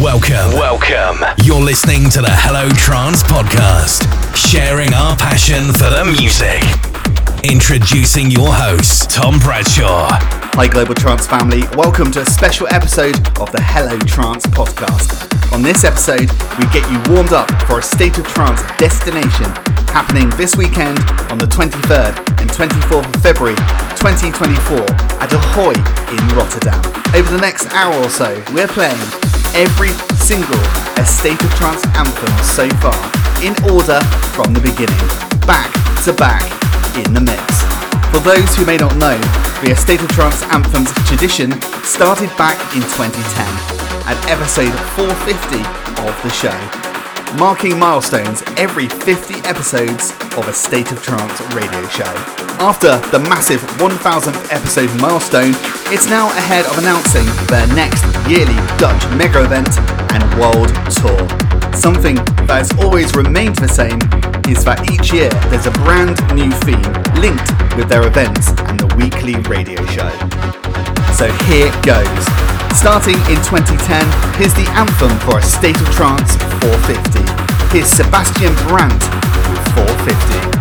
Welcome. Welcome. You're listening to the Hello Trance podcast, sharing our passion for the music. Introducing your host, Tom Bradshaw. Hi, Global Trance family. Welcome to a special episode of the Hello Trance podcast. On this episode, we get you warmed up for a State of Trance destination happening this weekend on the 23rd and 24th of February 2024 at Ahoy in Rotterdam. Over the next hour or so, we're playing every single State of Trance anthem so far, in order from the beginning, back to back in the mix. For those who may not know, the A State of Trance anthems tradition started back in 2010 at episode 450 of the show, marking milestones every 50 episodes of a State of Trance radio show. After the massive 1000th episode milestone, it's now ahead of announcing their next yearly Dutch mega event and world tour. Something that has always remained the same is that each year there's a brand new theme linked with their events and the weekly radio show. So here goes. Starting in 2010, here's the anthem for a State of Trance 450. Here's Sebastian Brandt with 450.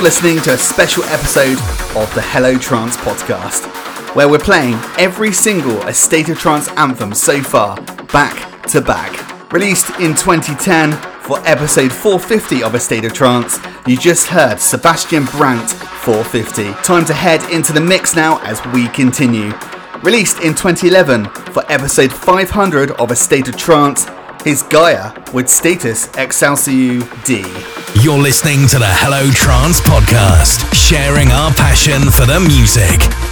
You're listening to a special episode of the Hello Trance podcast, where we're playing every single A State of Trance anthem so far, back to back. Released in 2010 for episode 450 of A State of Trance, you just heard Sebastian Brandt 450. Time to head into the mix now as we continue. Released in 2011 for episode 500 of A State of Trance, his Gaia with status Excessu D. You're listening to the Hello Trance podcast, sharing our passion for the music.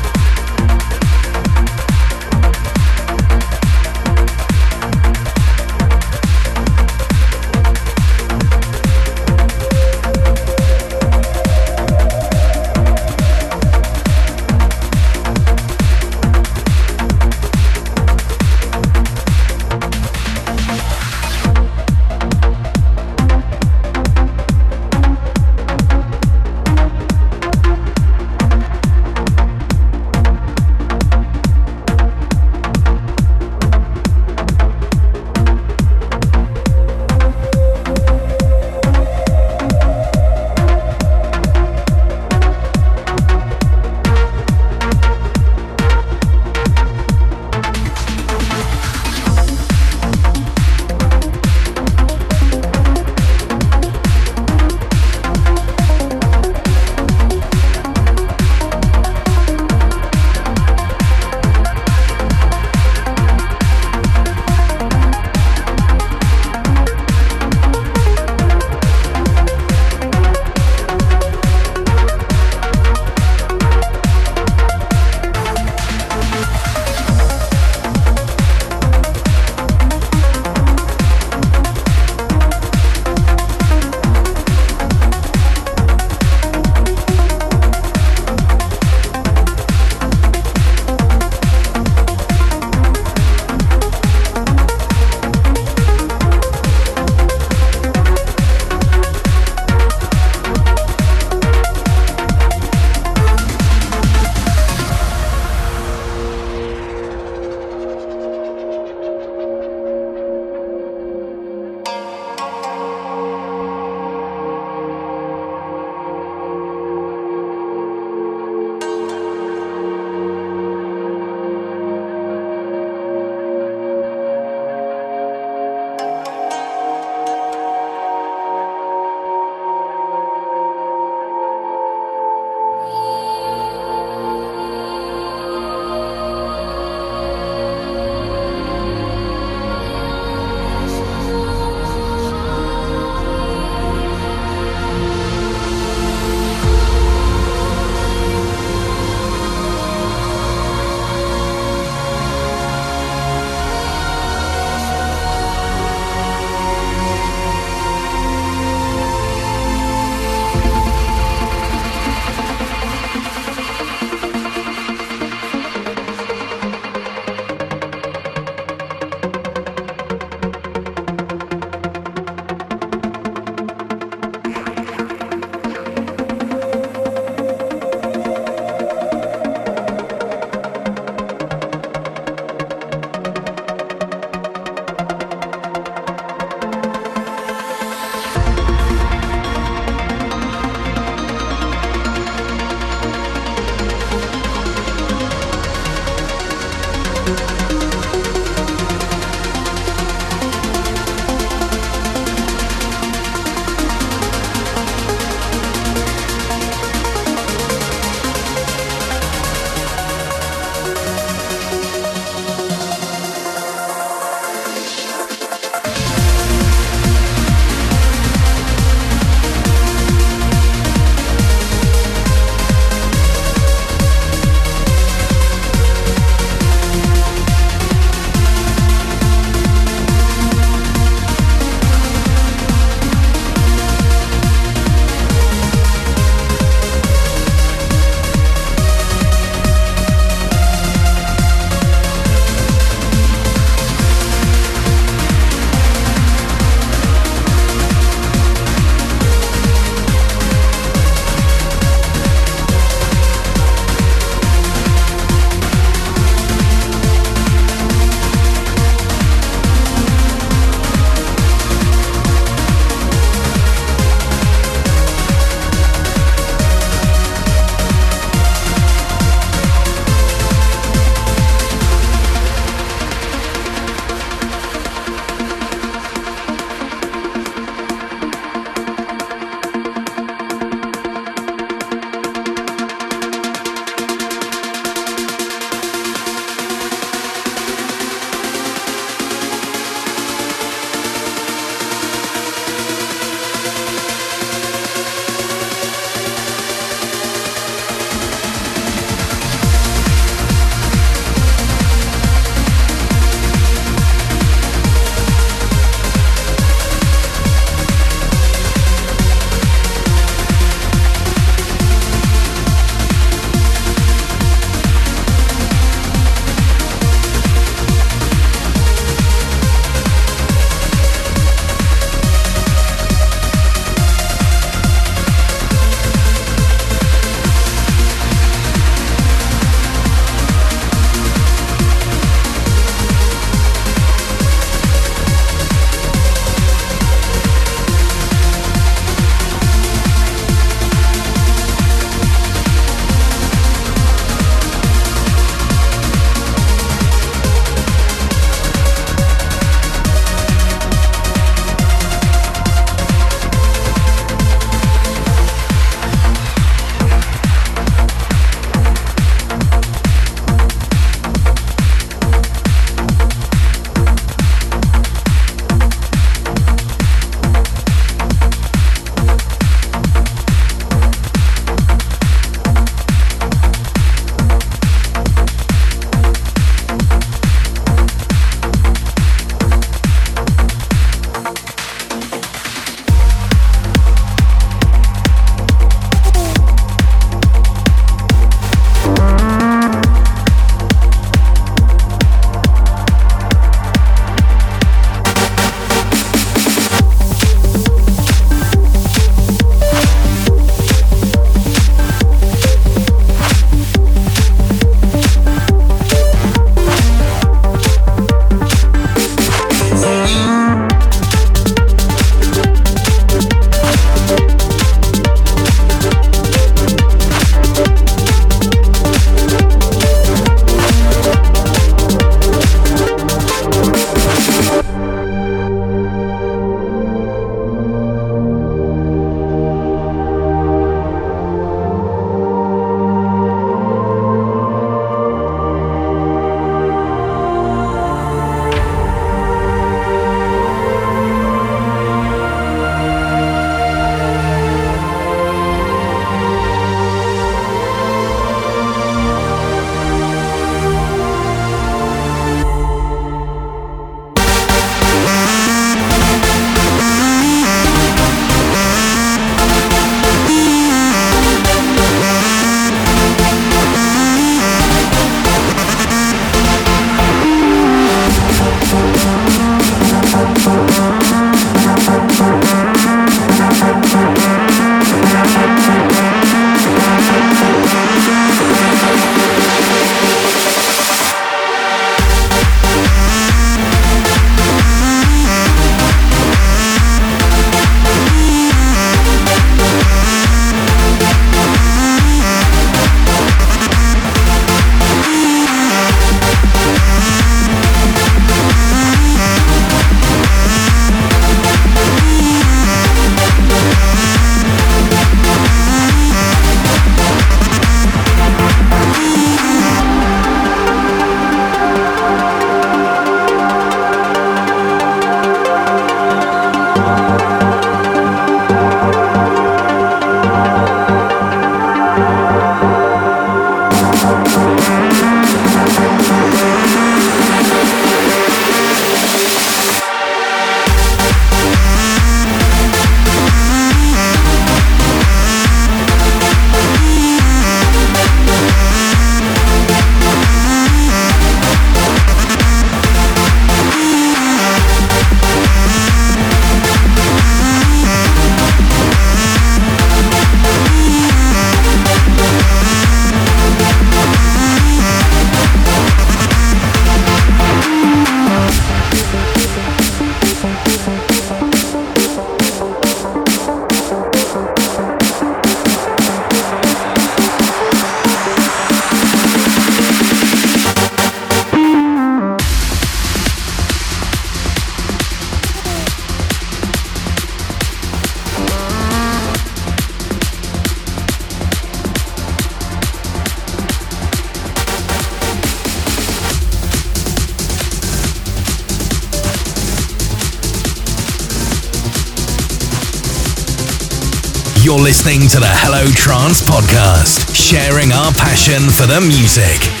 Listening to the Hello Trance podcast, sharing our passion for the music.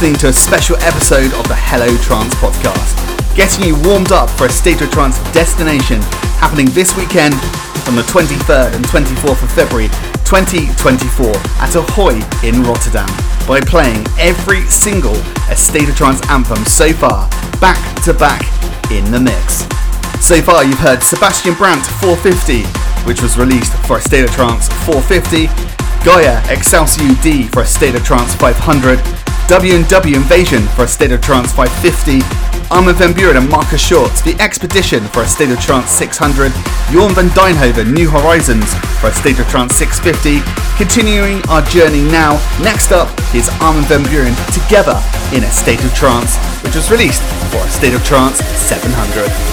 Listening to a special episode of the Hello Trance podcast, getting you warmed up for a State of Trance destination happening this weekend on the 23rd and 24th of February 2024 at Ahoy in Rotterdam by playing every single State of Trance anthem so far, back to back in the mix. So far, you've heard Sebastian Brandt 450, which was released for a State of Trance 450, Gaia Excessu D for a State of Trance 500, W&W Invasion for a State of Trance 550, Armin van Buuren and Markus Schulz, The Expedition for a State of Trance 600, Jorn van Deynhoven, New Horizons for a State of Trance 650. Continuing our journey now, next up is Armin van Buuren together in a State of Trance, which was released for a State of Trance 700.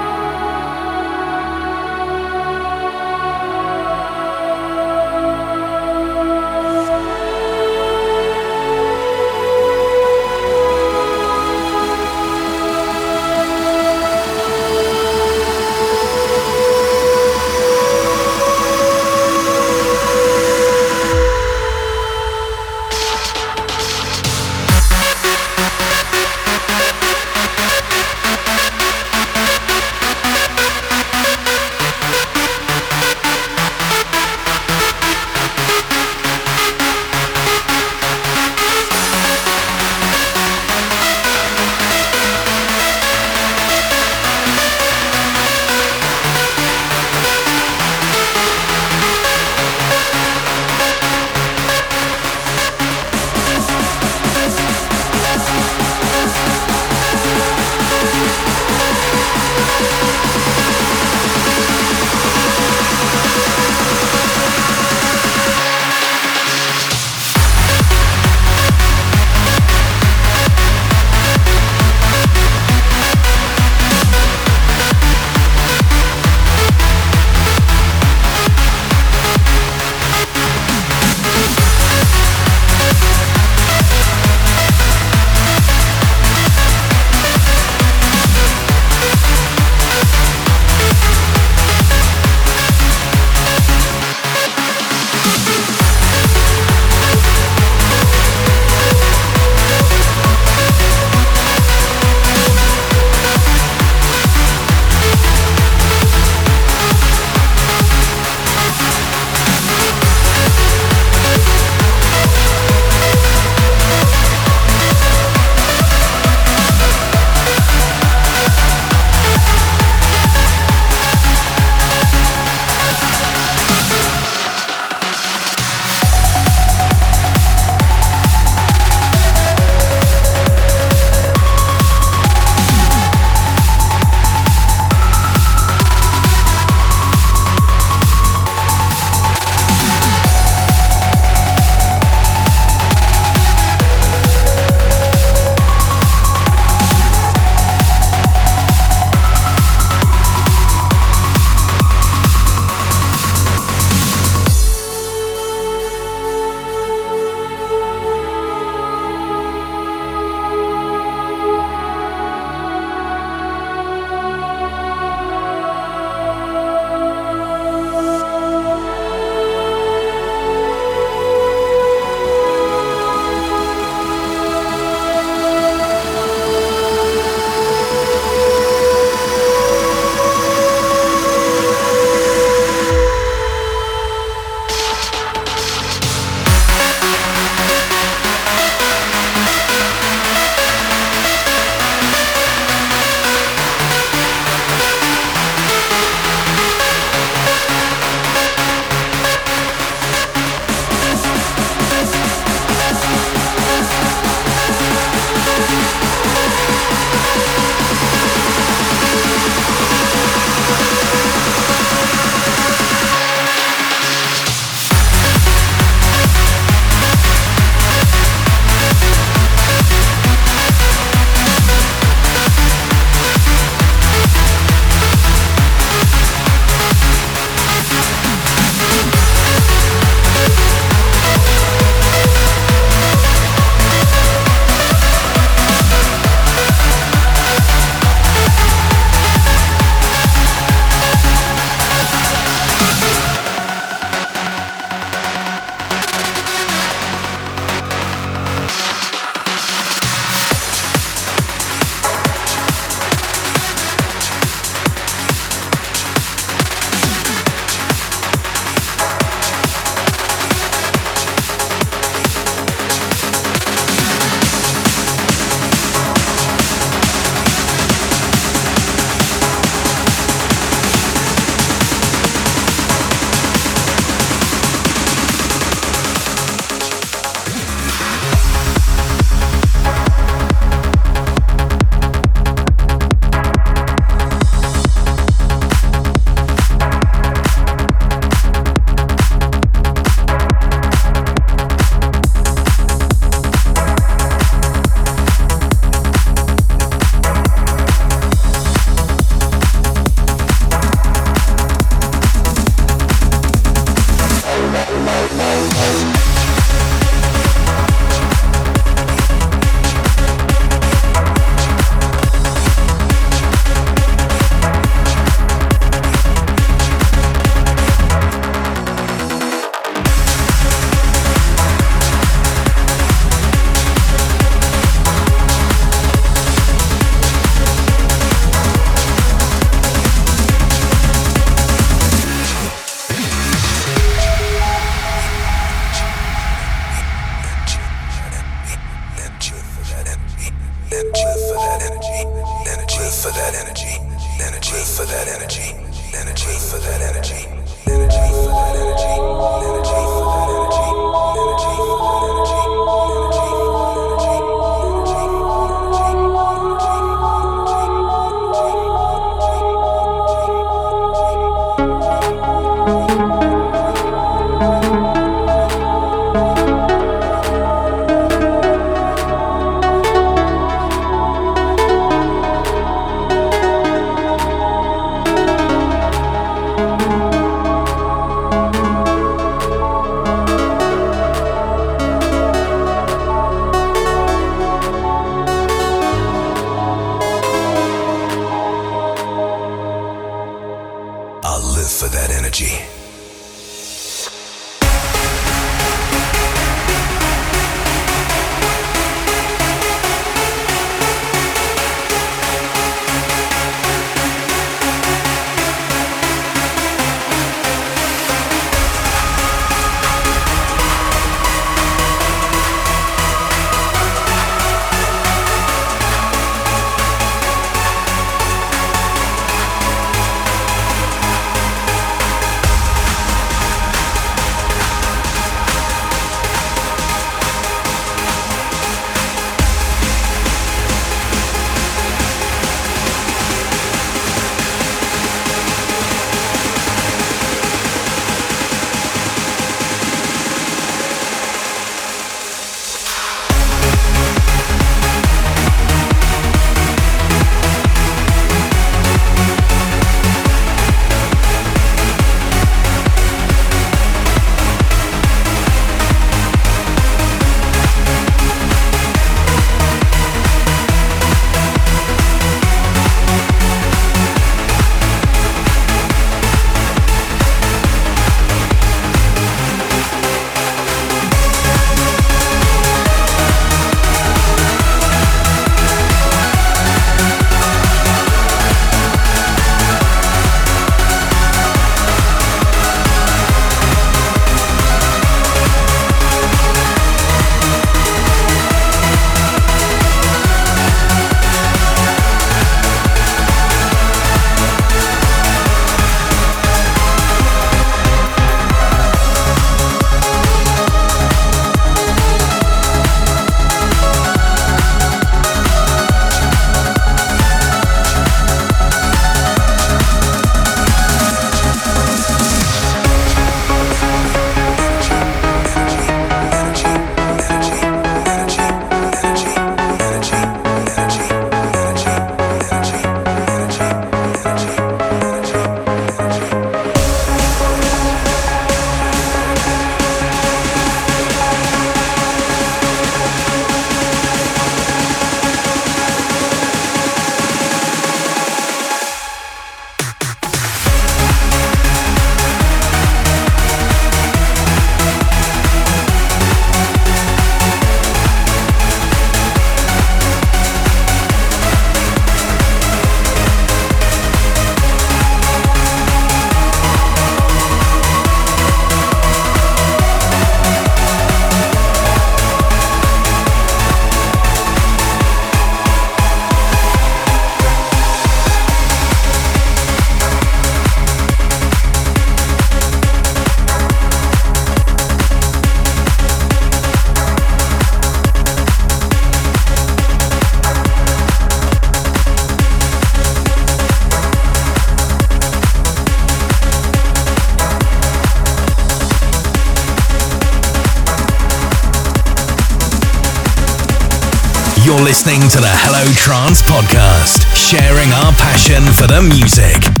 Trance podcast, sharing our passion for the music.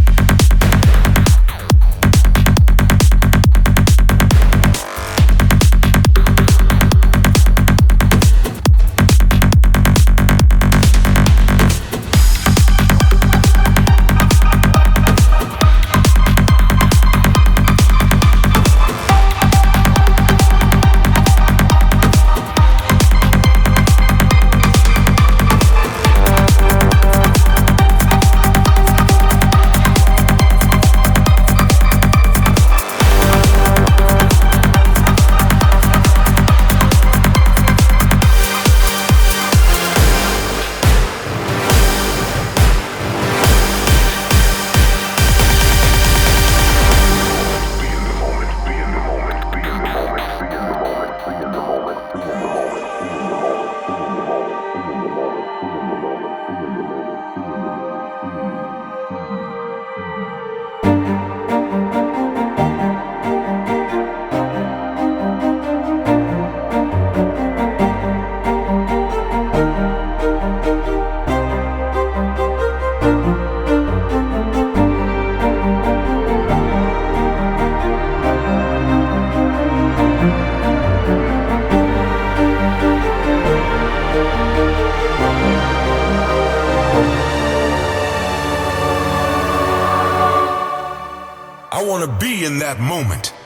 Want to be in that moment.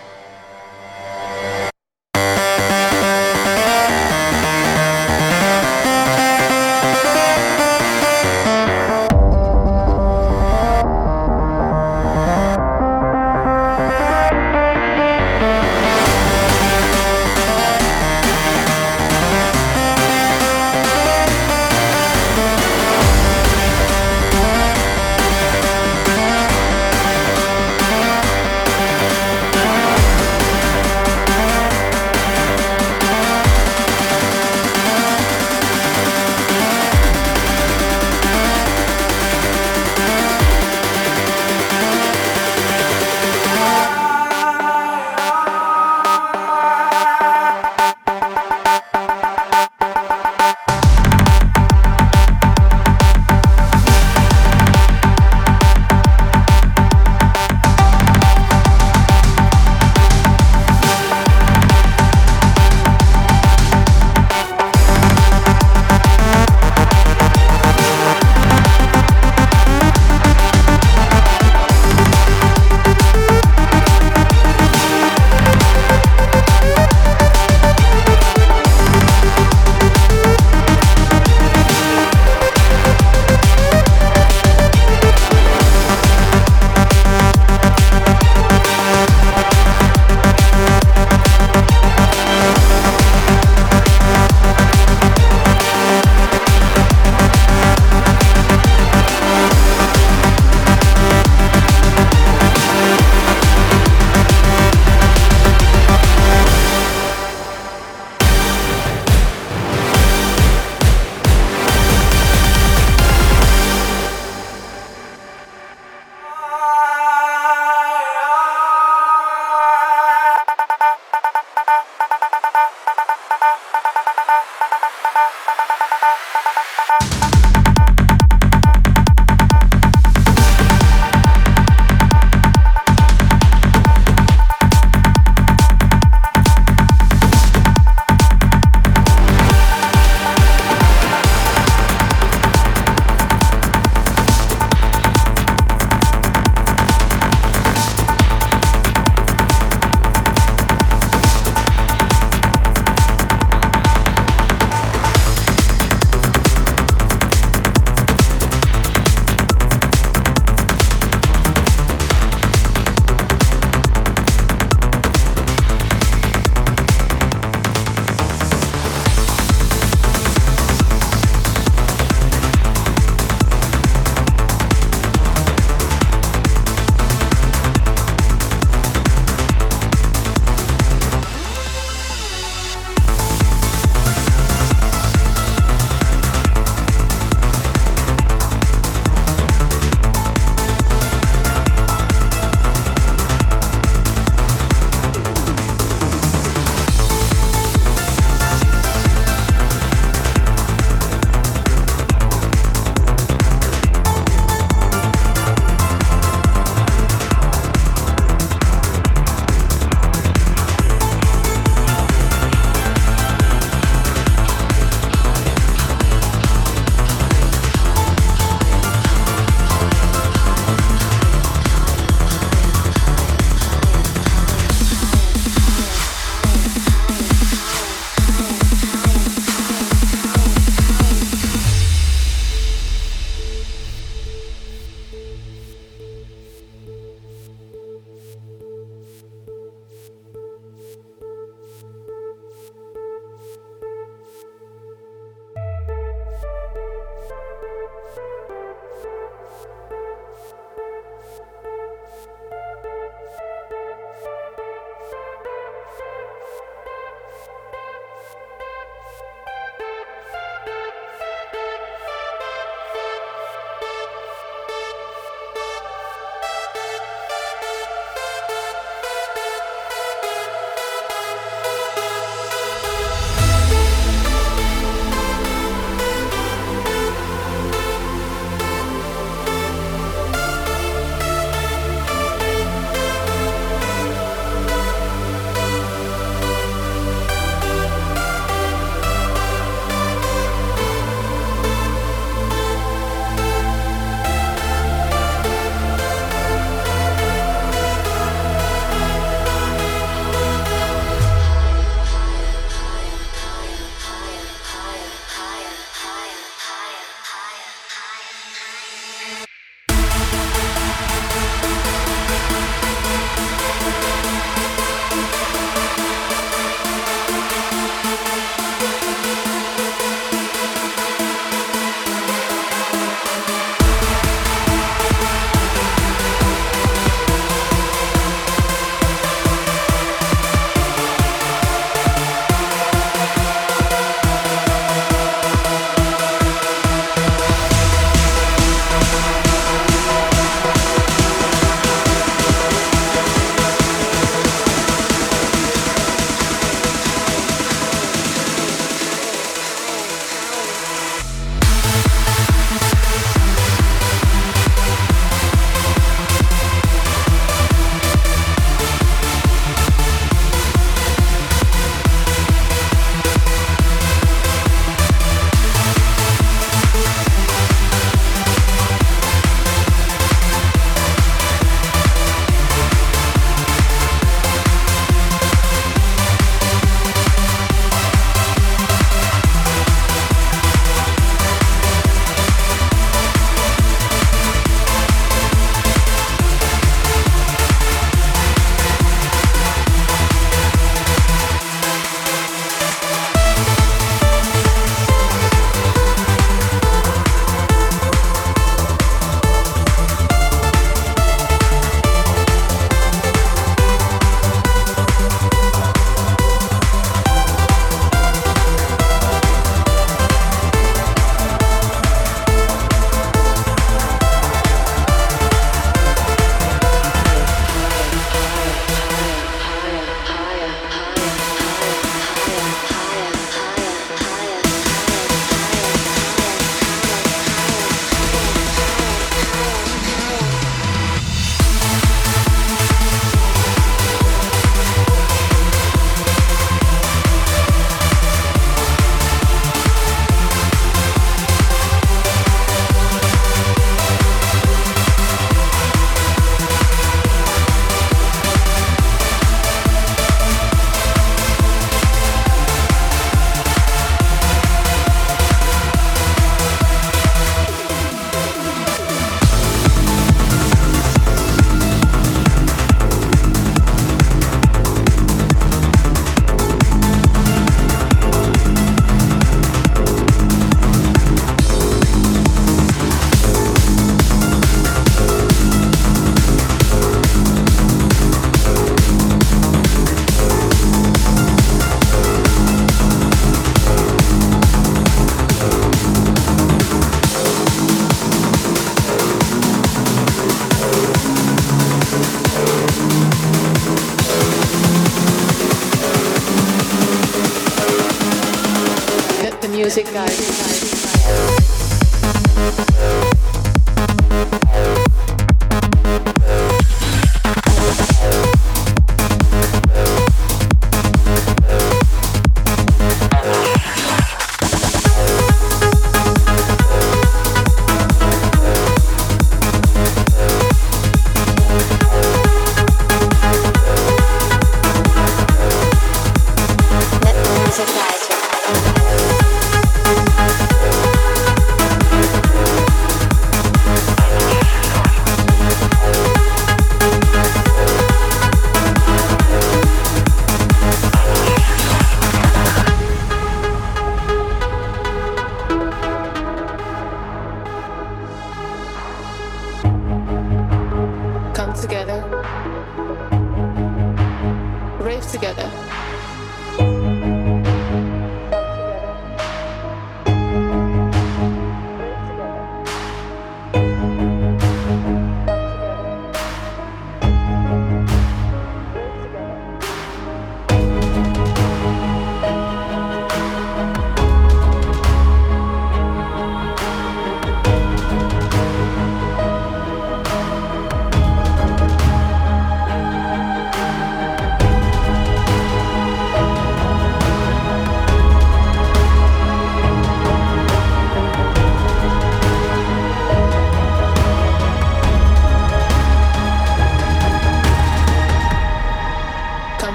together.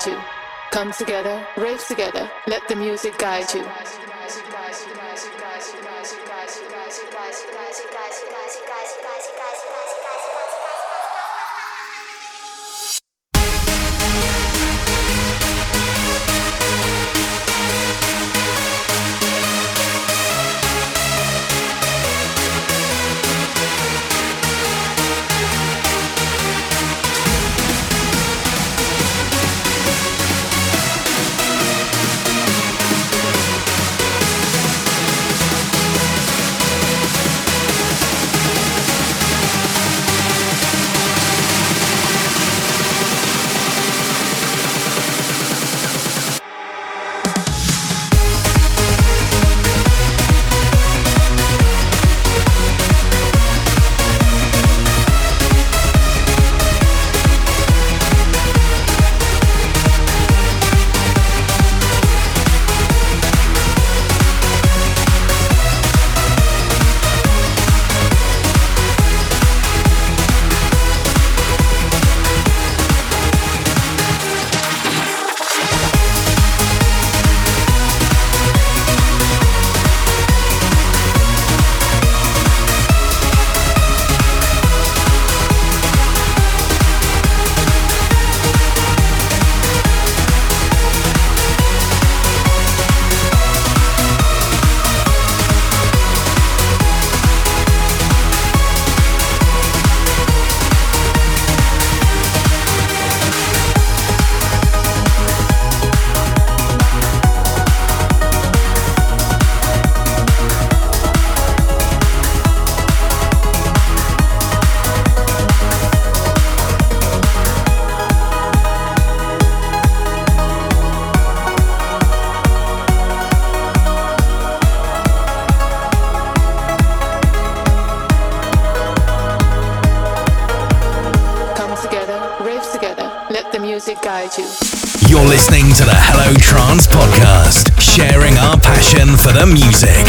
guide you. Come together, rave together, let the music guide you.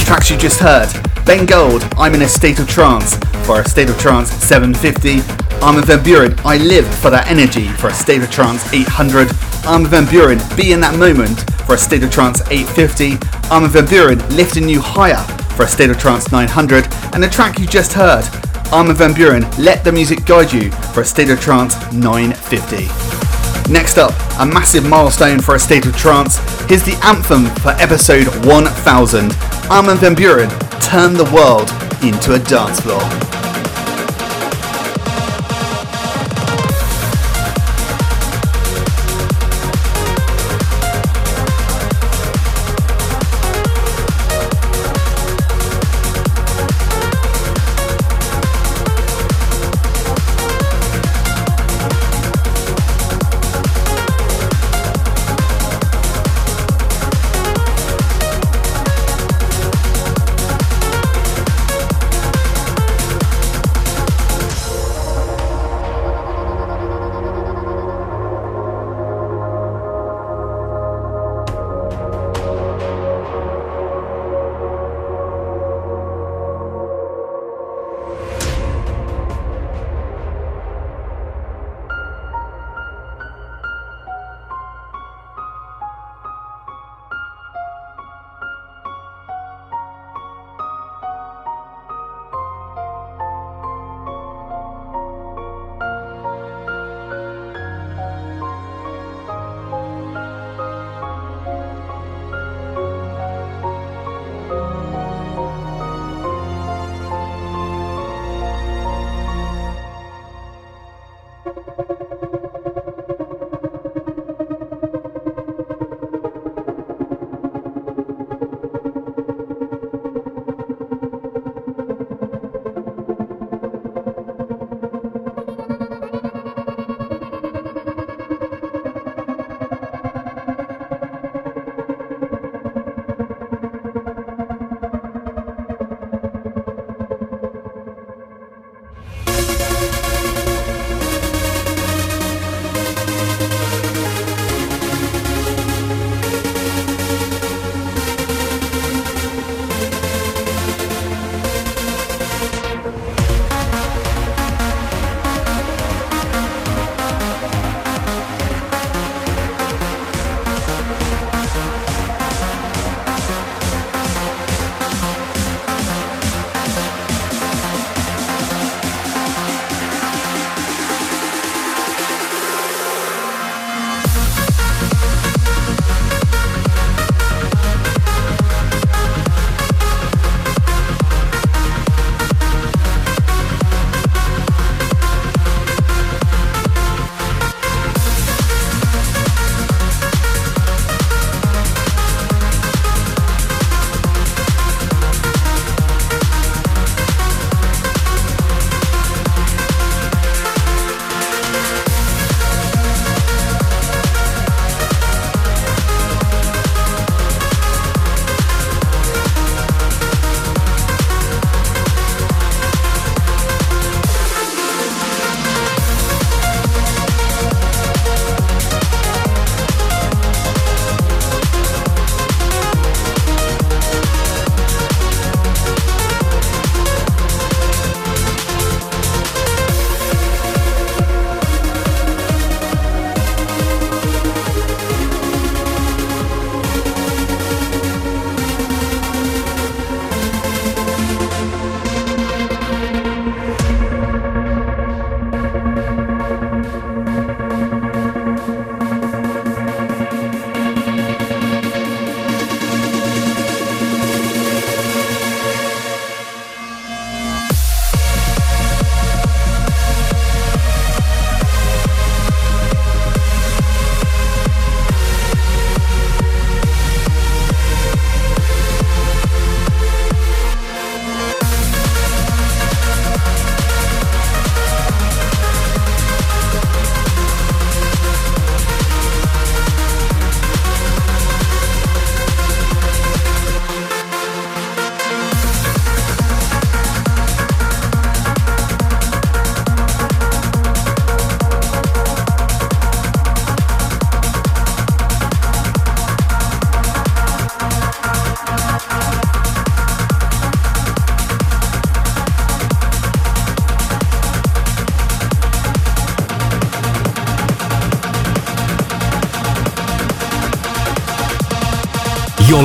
Tracks you just heard. Ben Gold, I'm in a state of trance for a state of trance 750. Armin van Buuren, I live for that energy for a state of trance 800. Armin van Buuren, be in that moment for a state of trance 850. Armin van Buuren, lifting you higher for a state of trance 900. And the track you just heard, Armin van Buuren, let the music guide you for a state of trance 950. Next up, a massive milestone for a state of trance. Here's the anthem for episode 1000. Armin van Buuren turned the world into a dance floor.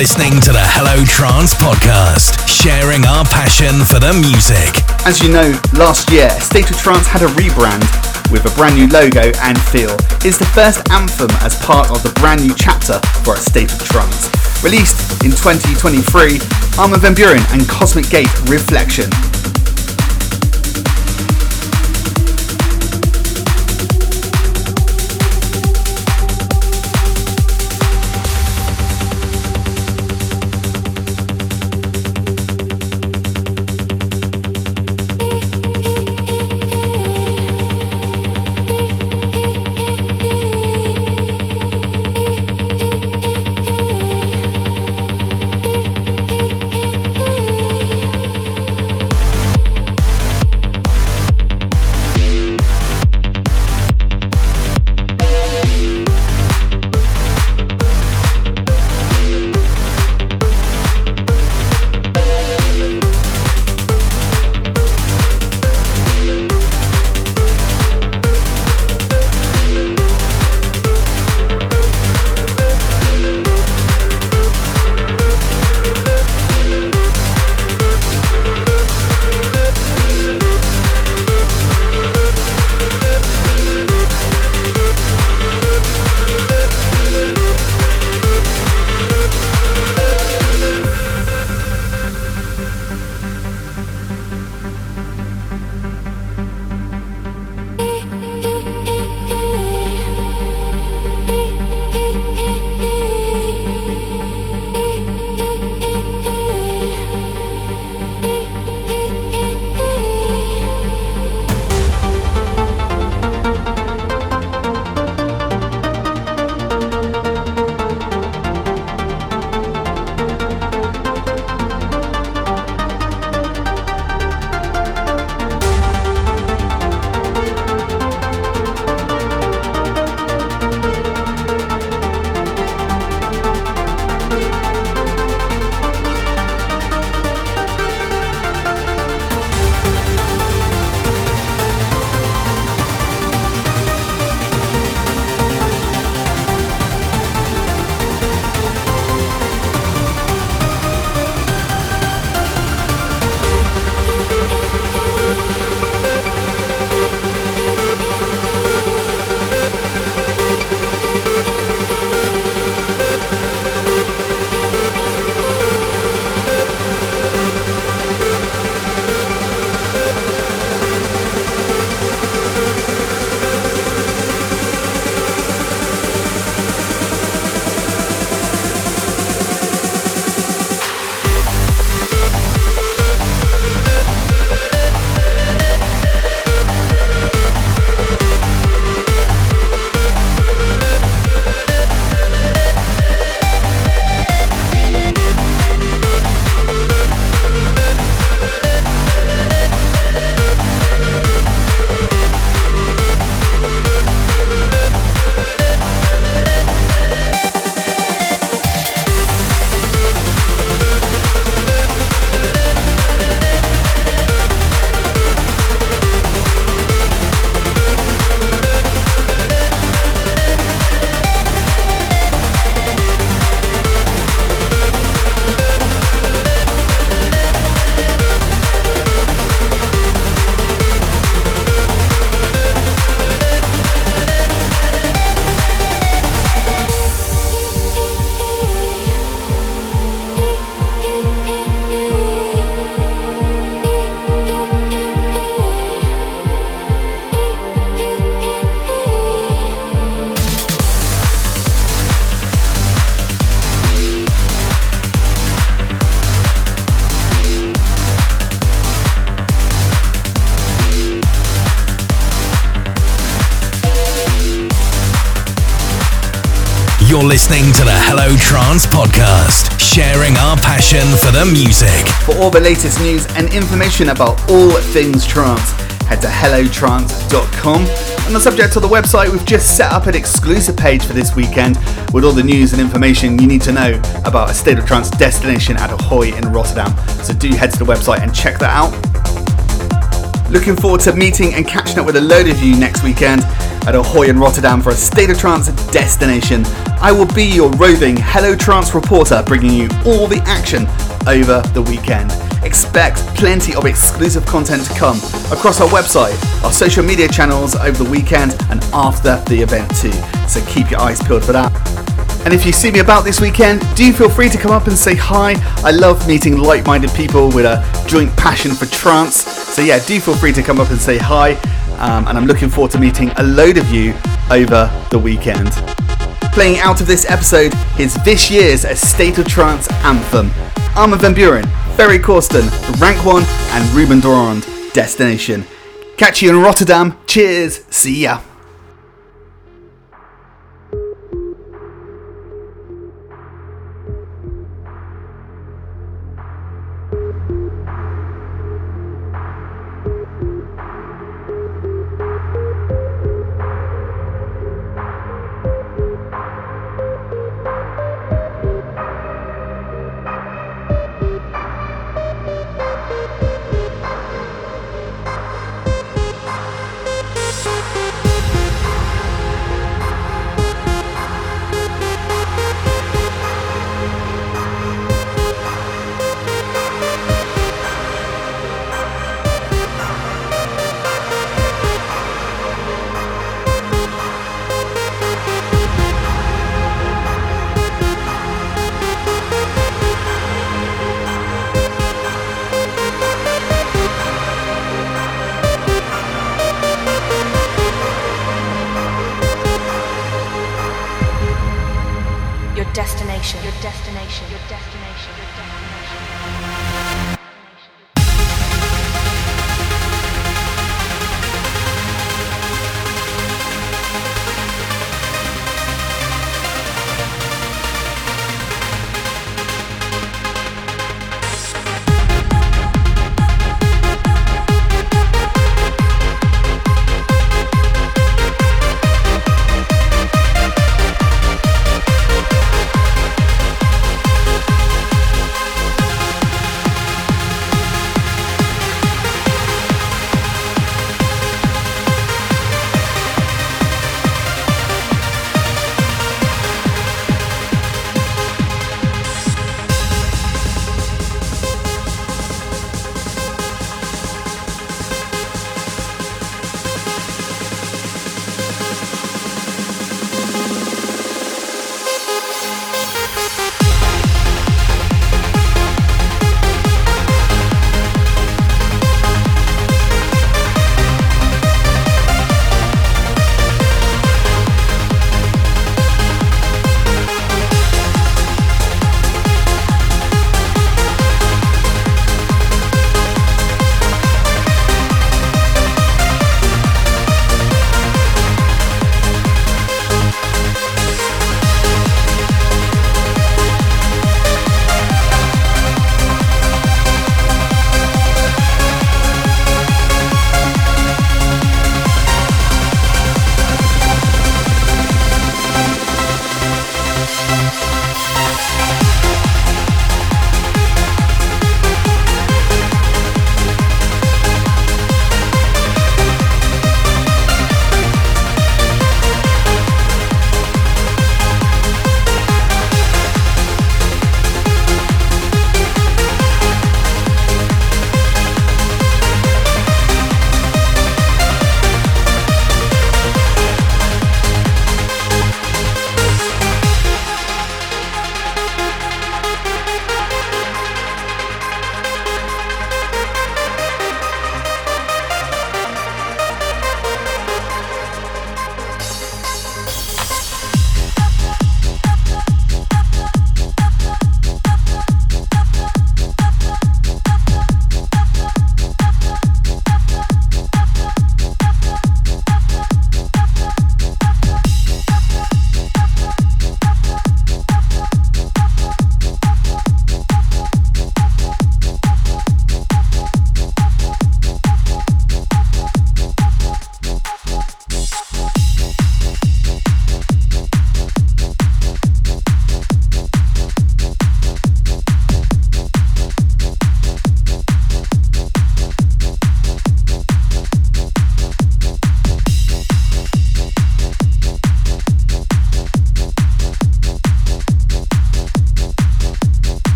Listening to the Hello Trance podcast, sharing our passion for the music. As you know, last year, State of Trance had a rebrand with a brand new logo and feel. It's the first anthem as part of the brand new chapter for A State of Trance. Released in 2023, Armin van Buuren and Cosmic Gate Reflexion. Trance podcast, sharing our passion for the music. For all the latest news and information about all things trance, head to hellotrance.com. On the subject of the website, we've just set up an exclusive page for this weekend with all the news and information you need to know about a state of trance destination at Ahoy in Rotterdam. So do head to the website and check that out. Looking forward to meeting and catching up with a load of you next weekend. At Ahoy in Rotterdam for a State of Trance destination. I will be your roving Hello Trance reporter, bringing you all the action over the weekend. Expect plenty of exclusive content to come across our website, our social media channels over the weekend, and after the event too. So keep your eyes peeled for that. And if you see me about this weekend, do feel free to come up and say hi. I love meeting like minded people with a joint passion for trance. So, yeah, do feel free to come up and say hi. Um, and I'm looking forward to meeting a load of you over the weekend. Playing out of this episode is this year's A State of Trance anthem Armin van Buuren, Ferry Corsten, Rank 1, and Ruben de Ronde, Destination. Catch you in Rotterdam. Cheers. See ya.